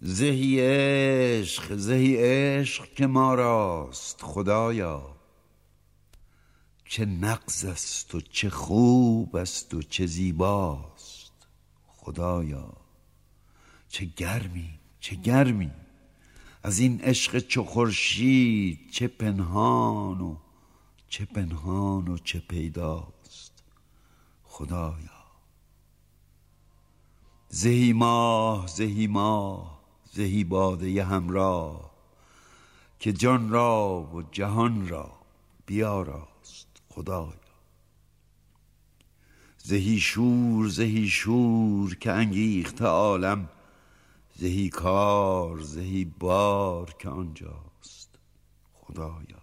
زهی عشق زهی عشق که ما راست خدایا. چه نقض است و چه خوب است و چه زیباست خدایا. چه گرمی چه گرمی. از این عشق چه خورشید چه پنهان و چه پنهان و چه پیداست خدایا. زهی ماه زهی ماه. زهی باده همراه که جان را و جهان را بیاراست خدایا زهی شور زهی شور که انگیخت عالم زهی کار زهی بار که آنجاست خدایا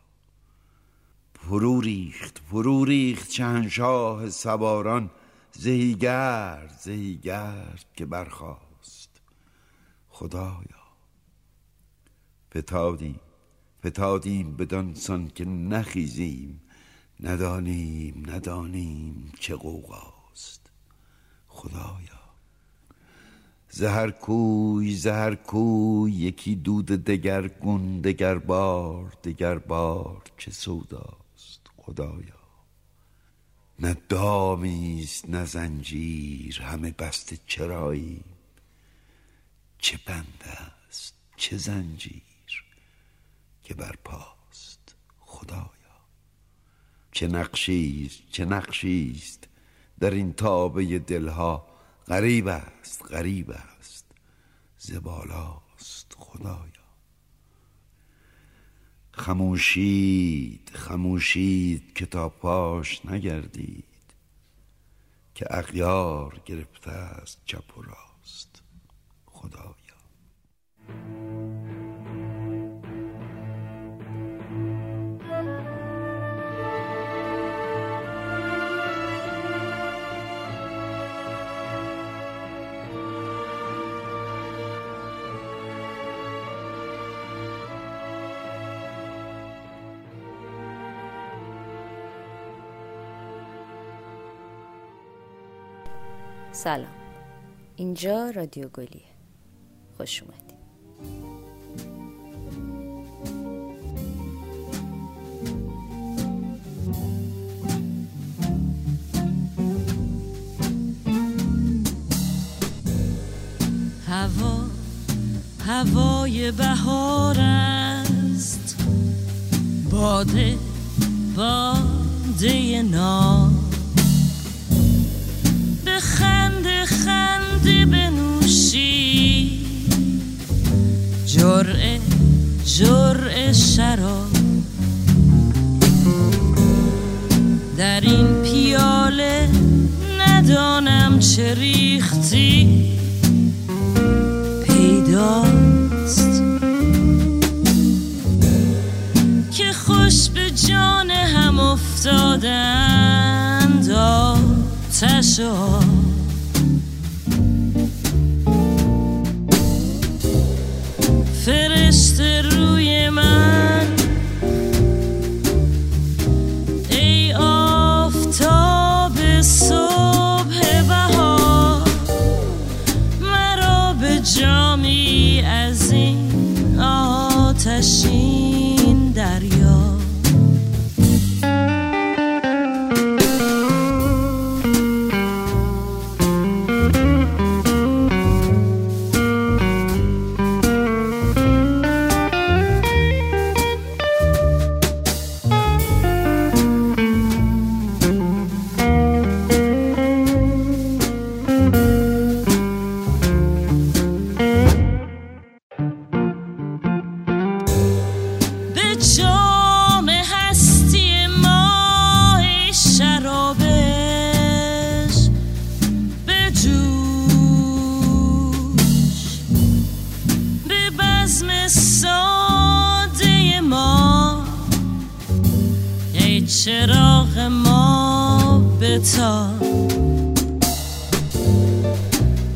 فرو ریخت فرو ریخت شهنشاه سواران زهی گرد زهی گرد که برخاست. خدایا. فتادیم فتادیم بدانسان که نخیزیم. ندانیم ندانیم چه قوقاست خدایا. زهر کوی زهر کوی یکی دود دگرگون دگر بار دگر بار چه سوداست. خدایا. نه دامیست نه زنجیر همه بسته چرایی. چه بنده است چه زنجیر که بر پاست خدایا. چه نقشیست چه نقشیست در این تابه دلها. غریب است غریب است زبالاست خدایا. خموشید خموشید که تا پاش نگردید که اغیار گرفته است چپ و راست خدایا. سلام. اینجا رادیو گلیه. خوش اومدید هوا هوای بهار است. باده باده نام خنده بنوشی. جرعه جرعه شراب. در این پیاله ندانم چه ریختی. پیداست. که خوش به جان هم افتادند آتش و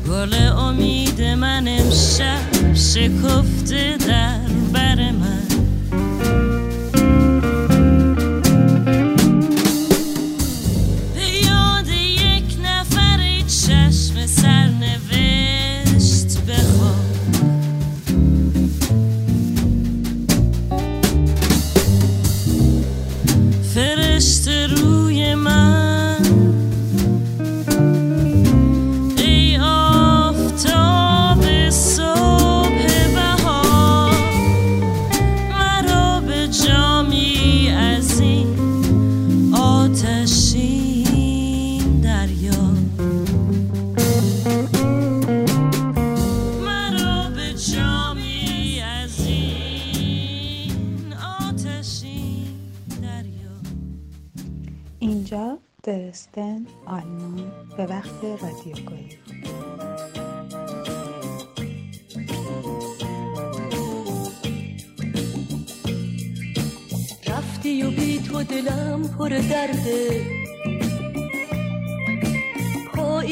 گل امید من امشب شکفته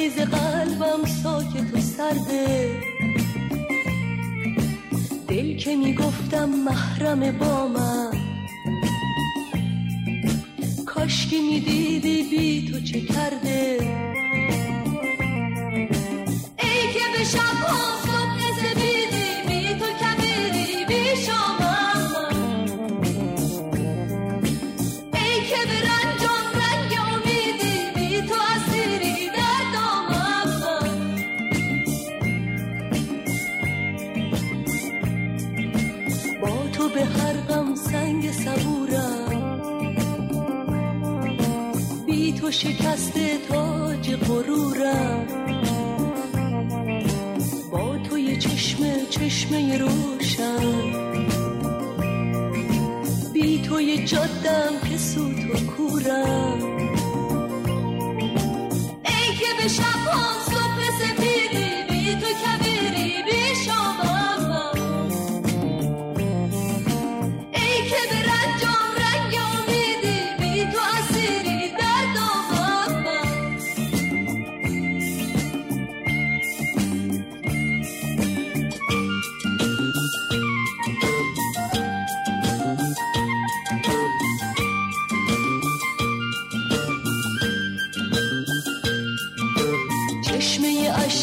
پاییز قلبم ساکت و سرده. دل که می‌گفتم محرم با من. کاشکی می‌دیدی بی تو چه کرده. ای که به شب تو شکست تاج غرورم. با تو یه چشمه روشن. بی تو یه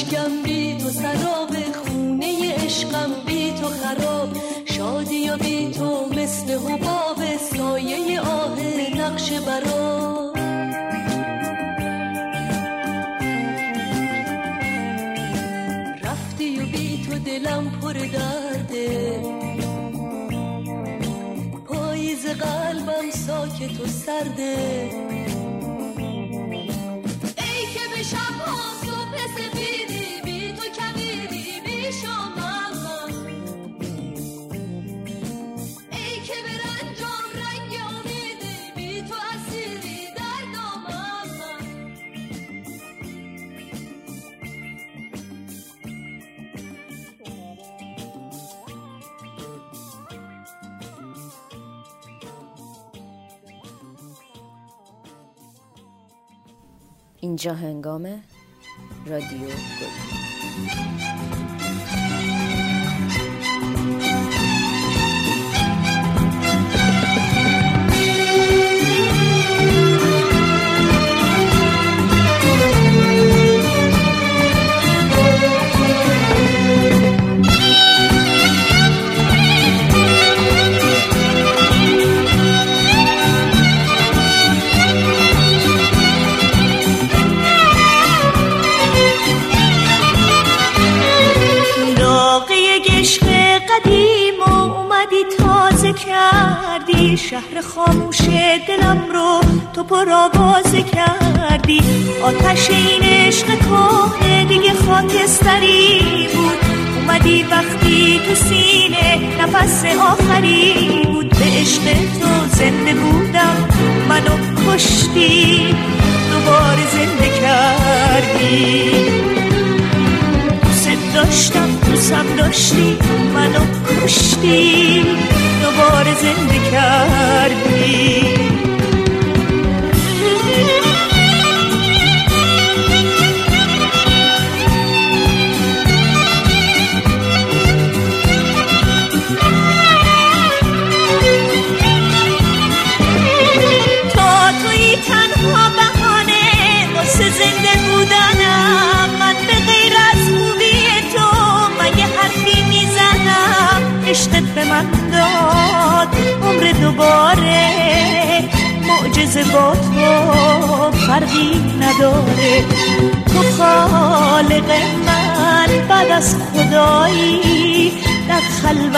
اشکم بی تو سراب خونه عشقم بی تو خراب. شادی و بی تو مثل حباب سایه آه نقش تو دلم پر درده پاییز قلبم ساکت و سرده اینجا هنگام رادیو گل. شهر خاموش دلم رو تو پر کردی. آتش این عشق کهنه دیگه خاکستری بود. اومدی وقتی تو سینه نفس آخری بود. به عشق تو زنده بودم. منو کشتی دوباره زنده کردی. دوست داشتم دوستم داشتی منو کشتی. دوباره زنده کردی.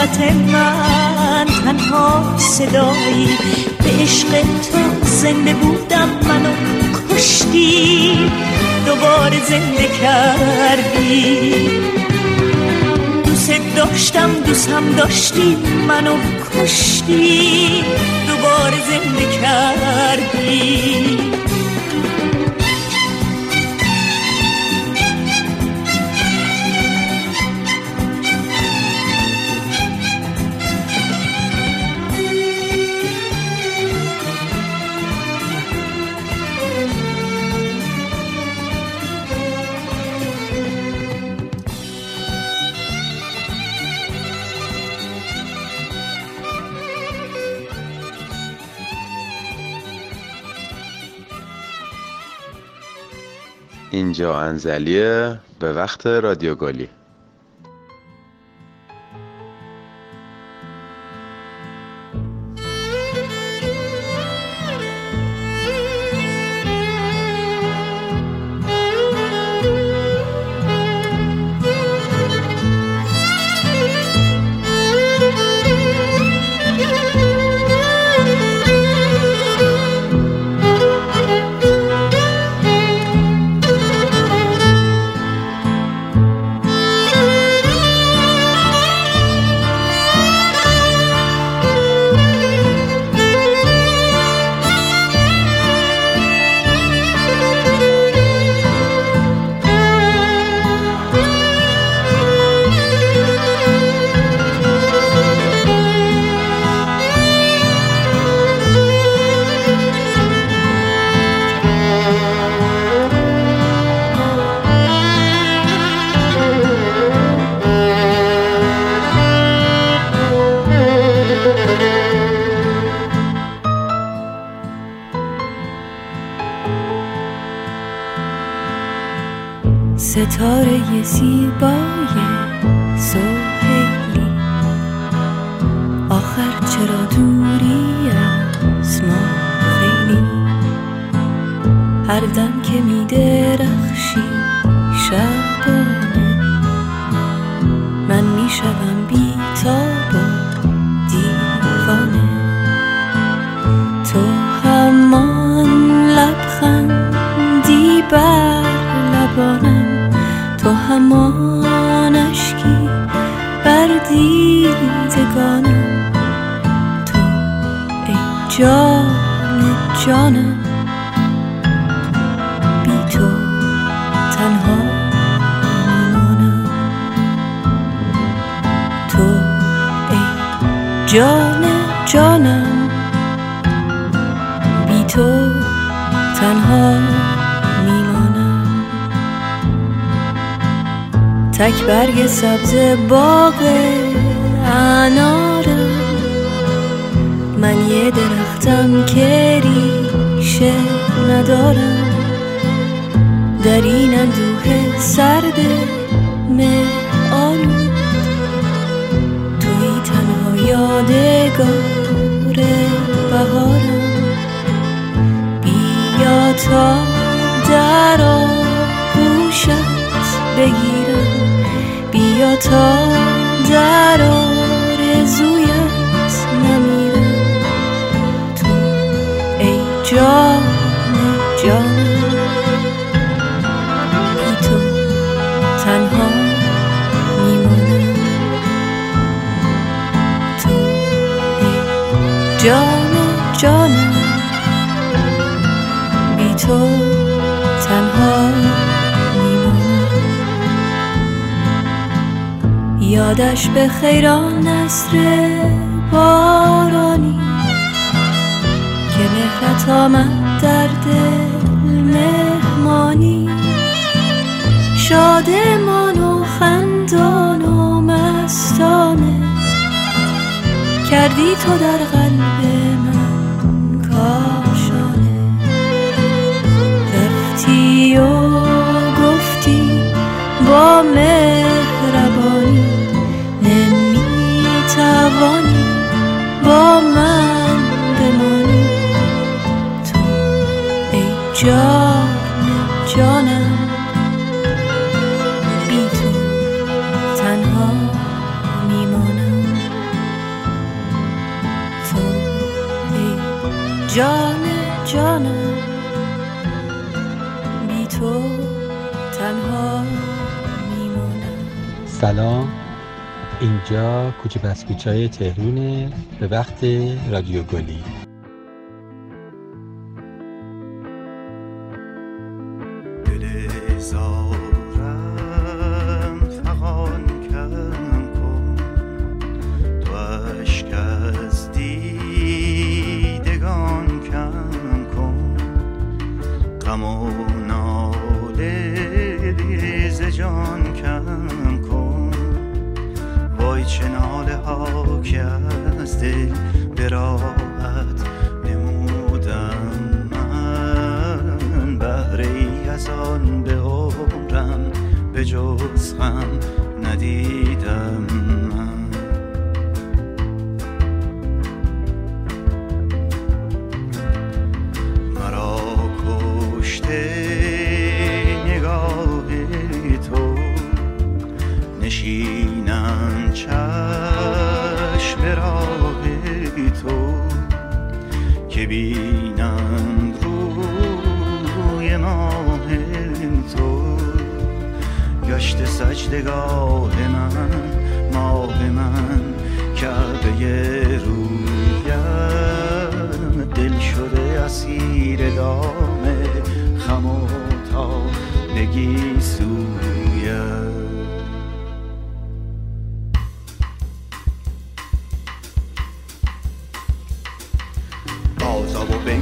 خلوت من تنها صدایی به عشق تو زنده بودم منو کشتی دوباره زنده کردی. دوست داشتم دوست هم داشتی منو کشتی دوباره زنده کردی. اینجا انزلیه به وقت رادیو گلی. هر دم که می تنها میمانم. تک برگ سبز باغ انارم. من یه درختم که ریشه ندارم. در این اندوه سرد مه آلود توی تنها یادگار بهارم. بیا تا در آغوشت بگیرم. بیا تا در آرزویت نمیرم. تو ای جان جانم یادش به خیران نصر بارانی که مهرت آمد در دل مهمانی. شادمان و خندان و مستانه کردی تو در قلب سلام. اینجا کوچه بسکوچ های تهرونه به وقت رادیو گلی.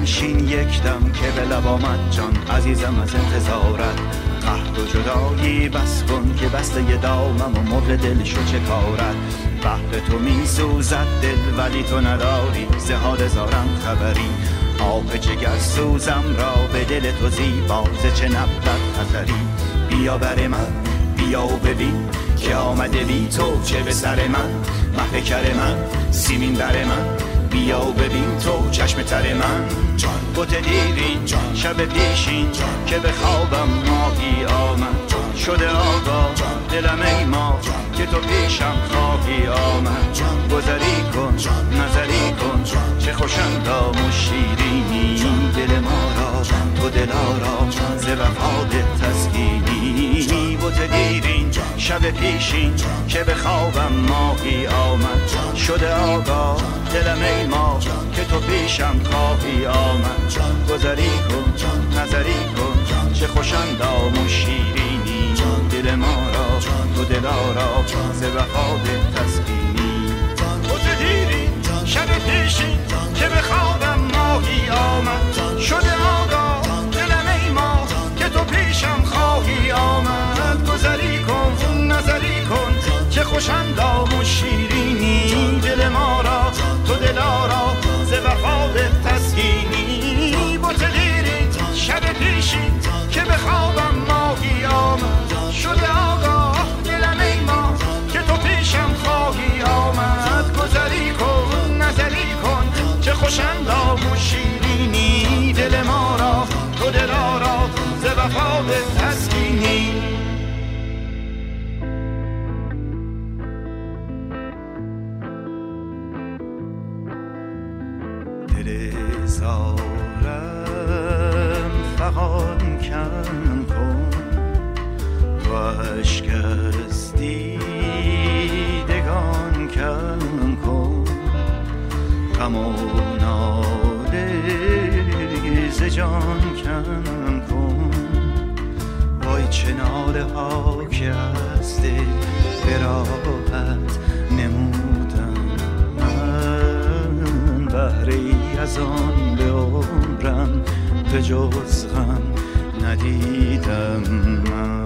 بنشین یک دم که به لب آمد جان عزیزم از انتظارت. قهر و جدایی بس کن که بسته دامم و مرغ دل شو چه کارت. بحر تو می سوزد دل ولی تو نداری زهاد زارم خبری. آب جگر سوزم را به دل تو زیبا ز چه نبود خطری. بیا بر من بیا و ببین که آمده بی تو چه به سر من. مه کر من سیمین بر من. بیا و ببین تو چشم تر من. جان بوت دیرین جان شب پیشین جان که به خوابم ماهی آمد. جان شده آقا دلم ای ما که تو پیشم خواهی آمد. گذری کن نظری کن چه خوشندام و شیرینی دل ما را تو دلارا ز وفا بوت دیرین شب پیشین که به خوابم ماهی آمد. شده آقا دلم ای ما که تو پیشم خواهی آمد. گذری کن نظری کن چه خوشندام و شیرینی. دل ما را تو دلارا ز وفا تسکینی. بوت دیرین شب پیشین که به خوابم ماهی آمد. شده آقا پیشم خواهی آمد گذری کن نظری کن که خوشندام و شیرینی. دل ما کم کن غم و ز جان کم کن. وای چه ناله ها که از دل به راحت نمودم من. بهره ای از آن به عمرم به جز غم ندیدم من.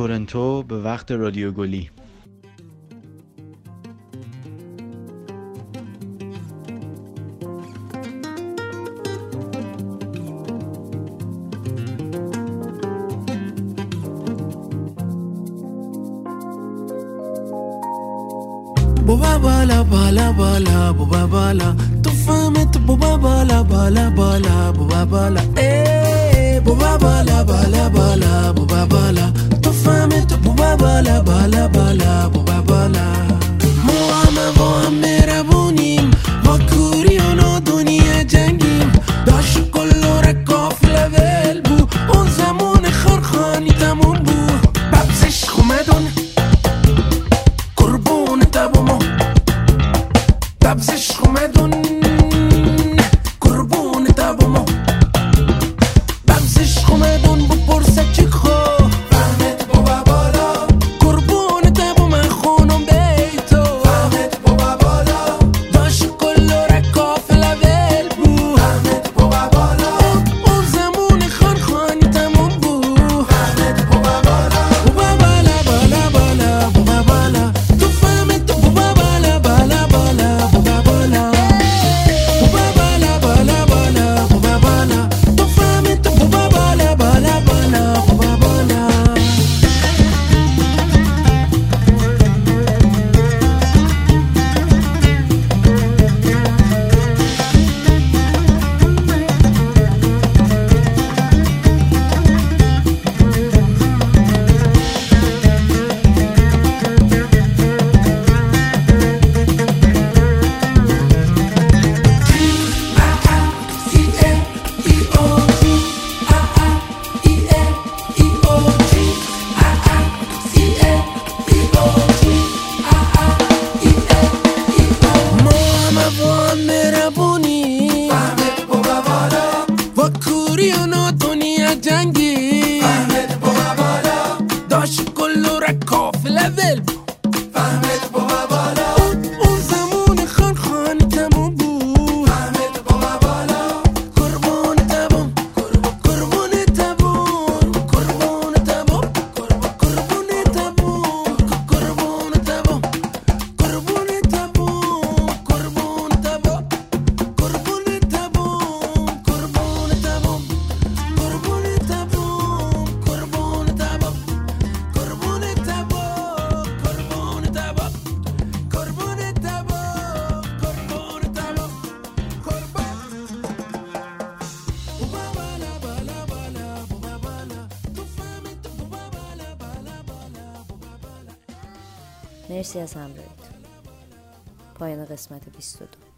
تورنتو به وقت رادیو گلی. بوبا بالا بالا بالا بوبا بالا تو فهمت بوبا بالا بالا بالا بوبا بالا ای بوبا بالا بالا بالا بوبا بالا تو فهمت بوبا بالا بالا بالا بوبا قسمت 22